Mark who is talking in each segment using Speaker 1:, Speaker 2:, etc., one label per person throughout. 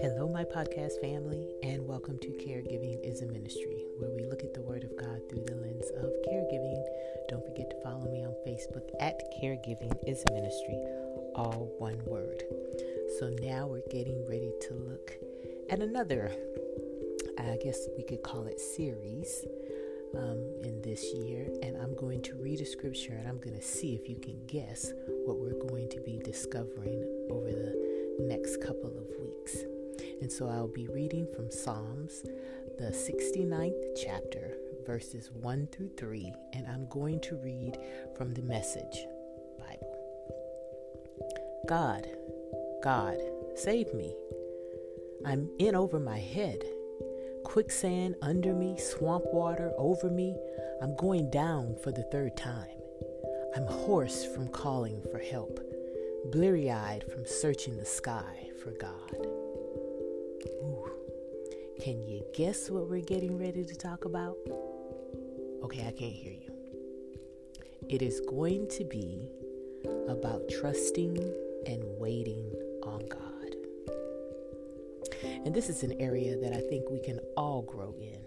Speaker 1: Hello, my podcast family, and welcome to Caregiving is a Ministry, where we look at the Word of God through the lens of caregiving. Don't forget to follow me on Facebook at Caregiving is a Ministry, all one word. So now we're getting ready to look at another, I guess we could call it series um, in this year, and I'm going to read a scripture and I'm going to see if you can guess what we're going to be discovering over the next couple of weeks. And so I'll be reading from Psalms, the 69th chapter, verses 1 through 3, and I'm going to read from the Message Bible. God, God, save me. I'm in over my head. Quicksand under me, swamp water over me. I'm going down for the third time. I'm hoarse from calling for help, bleary eyed from searching the sky for God. Ooh. Can you guess what we're getting ready to talk about? Okay, I can't hear you. It is going to be about trusting and waiting on God. And this is an area that I think we can all grow in.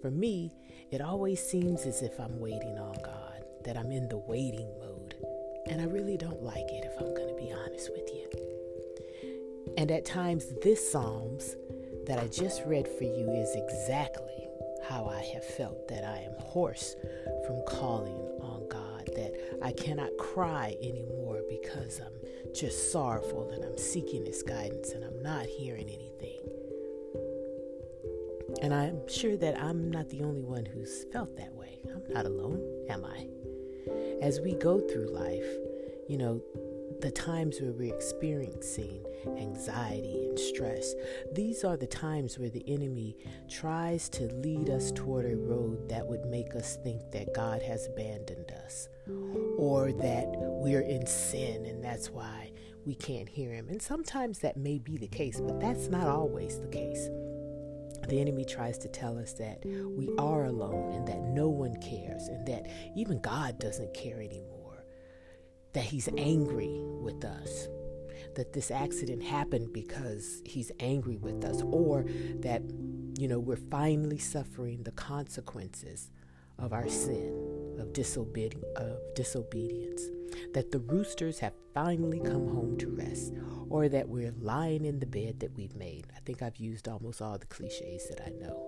Speaker 1: For me, it always seems as if I'm waiting on God, that I'm in the waiting mode. And I really don't like it, if I'm going to be honest with you. And at times, this Psalms that I just read for you is exactly how I have felt that I am hoarse from calling on that I cannot cry anymore because I'm just sorrowful and I'm seeking His guidance and I'm not hearing anything. And I'm sure that I'm not the only one who's felt that way. I'm not alone, am I? As we go through life, you know, the times where we're experiencing anxiety and stress, these are the times where the enemy tries to lead us toward a road that would make us think that God has abandoned us or that we're in sin and that's why we can't hear him. And sometimes that may be the case, but that's not always the case. The enemy tries to tell us that we are alone and that no one cares and that even God doesn't care anymore. That he's angry with us. That this accident happened because he's angry with us. Or that, you know, we're finally suffering the consequences of our sin, of, disobedi- of disobedience. That the roosters have finally come home to rest, or that we're lying in the bed that we've made. I think I've used almost all the cliches that I know.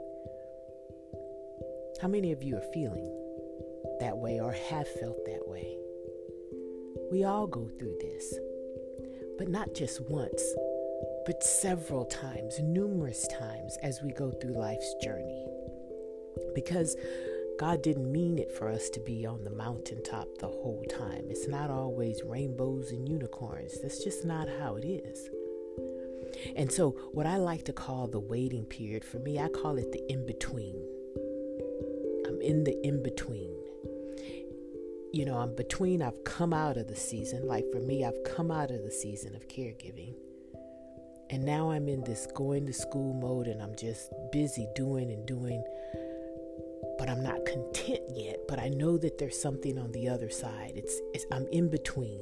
Speaker 1: How many of you are feeling that way or have felt that way? We all go through this, but not just once, but several times, numerous times as we go through life's journey. Because God didn't mean it for us to be on the mountaintop the whole time. It's not always rainbows and unicorns. That's just not how it is. And so, what I like to call the waiting period, for me, I call it the in between. I'm in the in between. You know, I'm between, I've come out of the season. Like for me, I've come out of the season of caregiving. And now I'm in this going to school mode and I'm just busy doing and doing but I'm not content yet. But I know that there's something on the other side. It's, it's I'm in between.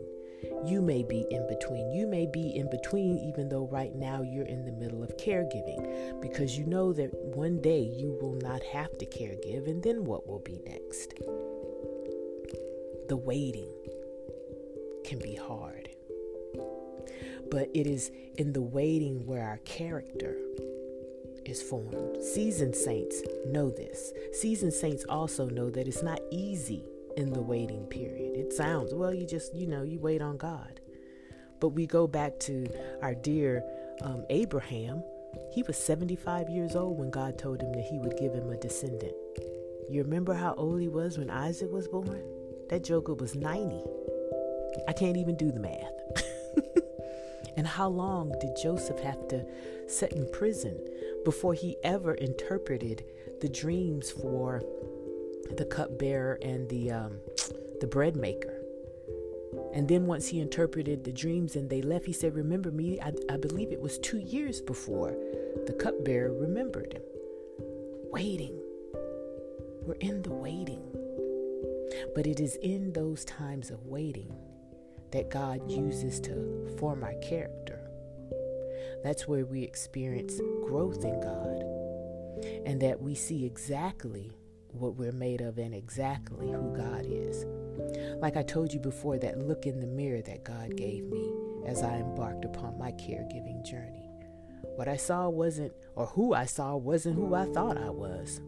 Speaker 1: You may be in between. You may be in between, even though right now you're in the middle of caregiving, because you know that one day you will not have to caregive, and then what will be next? The waiting can be hard. But it is in the waiting where our character is formed. Seasoned saints know this. Seasoned saints also know that it's not easy in the waiting period. It sounds, well, you just, you know, you wait on God. But we go back to our dear um, Abraham. He was 75 years old when God told him that he would give him a descendant. You remember how old he was when Isaac was born? That joker was 90. I can't even do the math. and how long did Joseph have to sit in prison before he ever interpreted the dreams for the cupbearer and the um, the bread maker. And then once he interpreted the dreams and they left, he said, Remember me? I, I believe it was two years before the cupbearer remembered him. Waiting. We're in the waiting. But it is in those times of waiting that God uses to form our character. That's where we experience growth in God and that we see exactly what we're made of and exactly who God is. Like I told you before, that look in the mirror that God gave me as I embarked upon my caregiving journey. What I saw wasn't, or who I saw wasn't who I thought I was.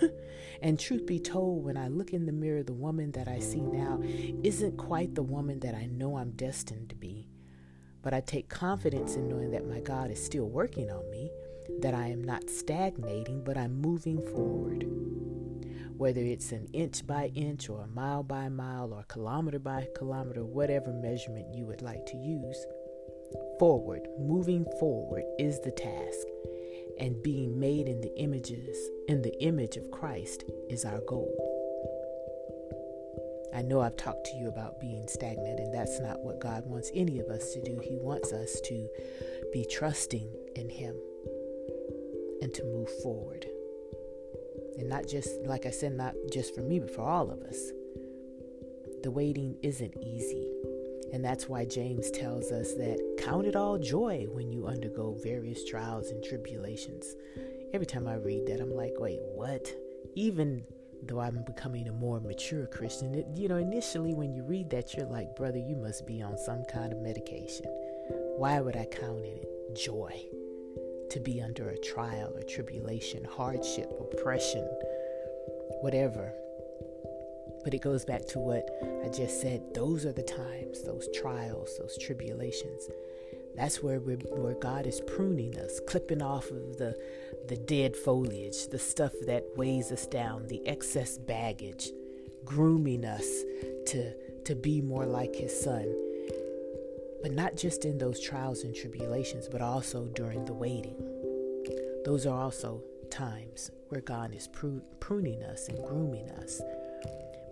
Speaker 1: and truth be told, when I look in the mirror, the woman that I see now isn't quite the woman that I know I'm destined to be. But I take confidence in knowing that my God is still working on me, that I am not stagnating, but I'm moving forward whether it's an inch by inch or a mile by mile or kilometer by kilometer, whatever measurement you would like to use. Forward, moving forward is the task, and being made in the images, image of Christ is our goal. I know I've talked to you about being stagnant, and that's not what God wants any of us to do. He wants us to be trusting in Him and to move forward. And not just, like I said, not just for me, but for all of us. The waiting isn't easy. And that's why James tells us that count it all joy when you undergo various trials and tribulations. Every time I read that, I'm like, wait, what? Even though I'm becoming a more mature Christian, it, you know, initially when you read that, you're like, brother, you must be on some kind of medication. Why would I count it joy? to be under a trial or tribulation, hardship, oppression, whatever. But it goes back to what I just said. Those are the times, those trials, those tribulations. That's where where God is pruning us, clipping off of the the dead foliage, the stuff that weighs us down, the excess baggage, grooming us to to be more like His Son but not just in those trials and tribulations, but also during the waiting. Those are also times where God is pruning us and grooming us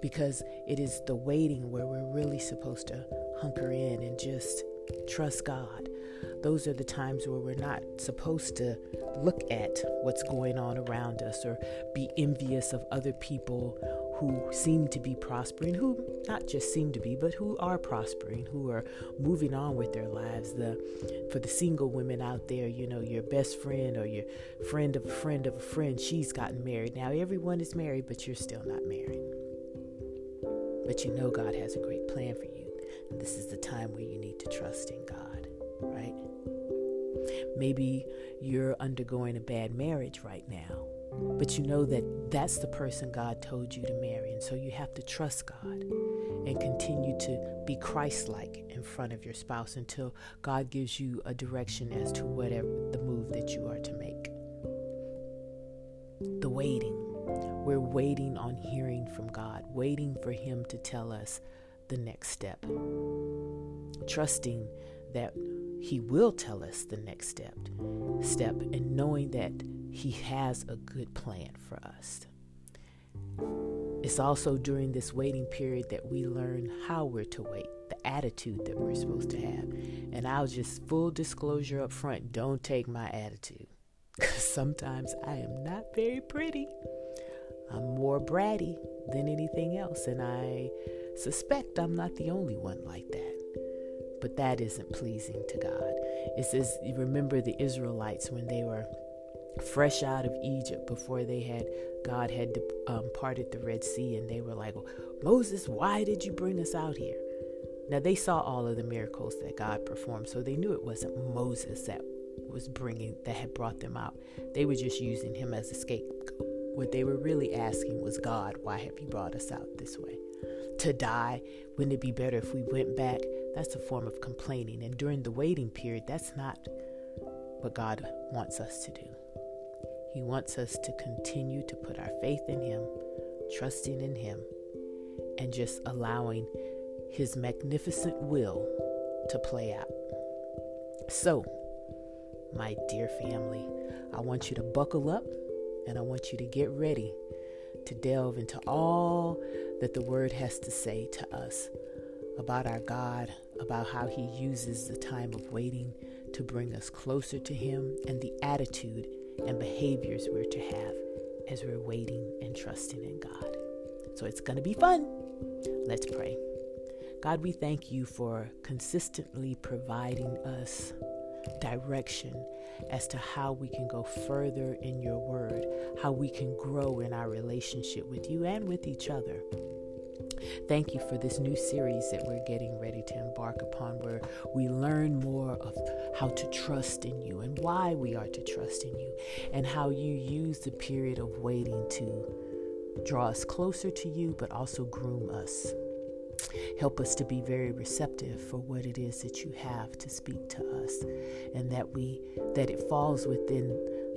Speaker 1: because it is the waiting where we're really supposed to hunker in and just trust God. Those are the times where we're not supposed to look at what's going on around us or be envious of other people who seem to be prospering, who not just seem to be, but who are prospering, who are moving on with their lives. The for the single women out there, you know, your best friend or your friend of a friend of a friend, she's gotten married. Now everyone is married, but you're still not married. But you know God has a great plan for you. And this is the time where you need to trust in God, right? Maybe you're undergoing a bad marriage right now but you know that that's the person God told you to marry. And so you have to trust God and continue to be Christ like in front of your spouse until God gives you a direction as to whatever the move that you are to make. The waiting. We're waiting on hearing from God, waiting for Him to tell us the next step. Trusting that He will tell us the next step, step, and knowing that he has a good plan for us. It's also during this waiting period that we learn how we're to wait, the attitude that we're supposed to have. And I'll just full disclosure up front don't take my attitude. Because sometimes I am not very pretty. I'm more bratty than anything else. And I suspect I'm not the only one like that. But that isn't pleasing to God. It says, you remember the Israelites when they were fresh out of Egypt before they had God had um, parted the Red Sea, and they were like, Moses, why did you bring us out here? Now they saw all of the miracles that God performed, so they knew it wasn't Moses that was bringing that had brought them out. They were just using him as a scapegoat. What they were really asking was, God, why have you brought us out this way? To die? Wouldn't it be better if we went back? That's a form of complaining. And during the waiting period, that's not what God wants us to do. He wants us to continue to put our faith in Him, trusting in Him, and just allowing His magnificent will to play out. So, my dear family, I want you to buckle up and I want you to get ready to delve into all that the Word has to say to us about our God, about how He uses the time of waiting to bring us closer to Him, and the attitude and behaviors we're to have as we're waiting and trusting in God. So it's going to be fun. Let's pray. God, we thank you for consistently providing us direction as to how we can go further in your word, how we can grow in our relationship with you and with each other. Thank you for this new series that we're getting ready to embark upon, where we learn more of how to trust in you and why we are to trust in you, and how you use the period of waiting to draw us closer to you, but also groom us. Help us to be very receptive for what it is that you have to speak to us and that we that it falls within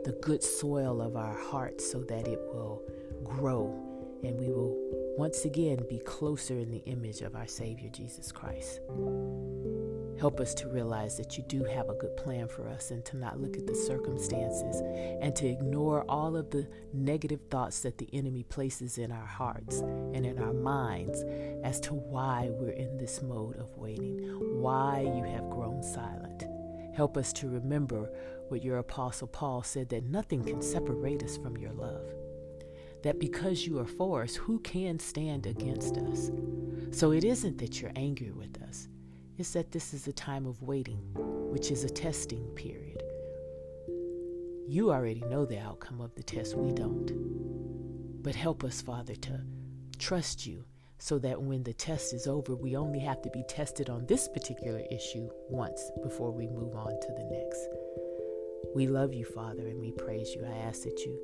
Speaker 1: the good soil of our hearts so that it will grow and we will once again be closer in the image of our Savior Jesus Christ. Help us to realize that you do have a good plan for us and to not look at the circumstances and to ignore all of the negative thoughts that the enemy places in our hearts and in our minds as to why we're in this mode of waiting, why you have grown silent. Help us to remember what your apostle Paul said that nothing can separate us from your love. That because you are for us, who can stand against us? So it isn't that you're angry with us it's that this is a time of waiting, which is a testing period. You already know the outcome of the test, we don't. But help us, Father, to trust you so that when the test is over, we only have to be tested on this particular issue once before we move on to the next. We love you, Father, and we praise you. I ask that you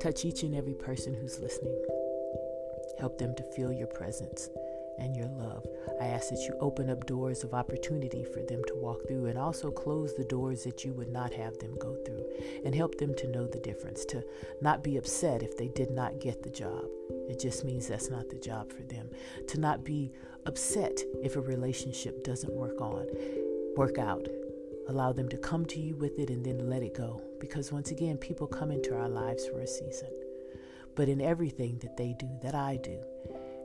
Speaker 1: touch each and every person who's listening. Help them to feel your presence and your love. I ask that you open up doors of opportunity for them to walk through and also close the doors that you would not have them go through and help them to know the difference, to not be upset if they did not get the job. It just means that's not the job for them. To not be upset if a relationship doesn't work on, work out. Allow them to come to you with it and then let it go. Because once again, people come into our lives for a season. But in everything that they do, that I do,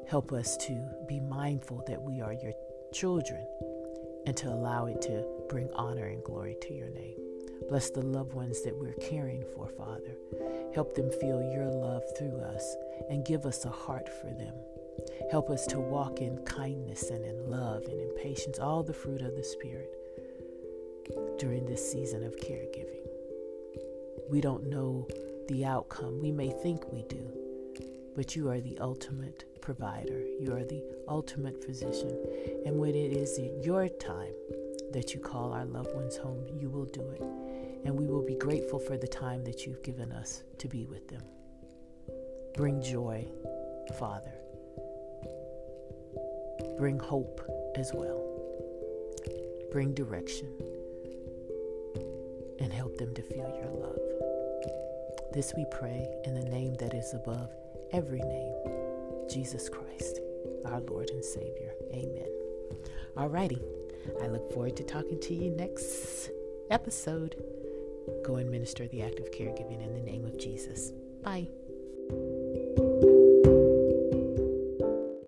Speaker 1: Help us to be mindful that we are your children and to allow it to bring honor and glory to your name. Bless the loved ones that we're caring for, Father. Help them feel your love through us and give us a heart for them. Help us to walk in kindness and in love and in patience, all the fruit of the Spirit during this season of caregiving. We don't know the outcome. We may think we do, but you are the ultimate provider. You are the ultimate physician. And when it is your time that you call our loved ones home, you will do it. And we will be grateful for the time that you've given us to be with them. Bring joy, Father. Bring hope as well. Bring direction. And help them to feel your love. This we pray in the name that is above every name, Jesus Christ, our Lord and Savior. Amen. Alrighty. I look forward to talking to you next episode. Go and minister the act of caregiving in the name of Jesus. Bye.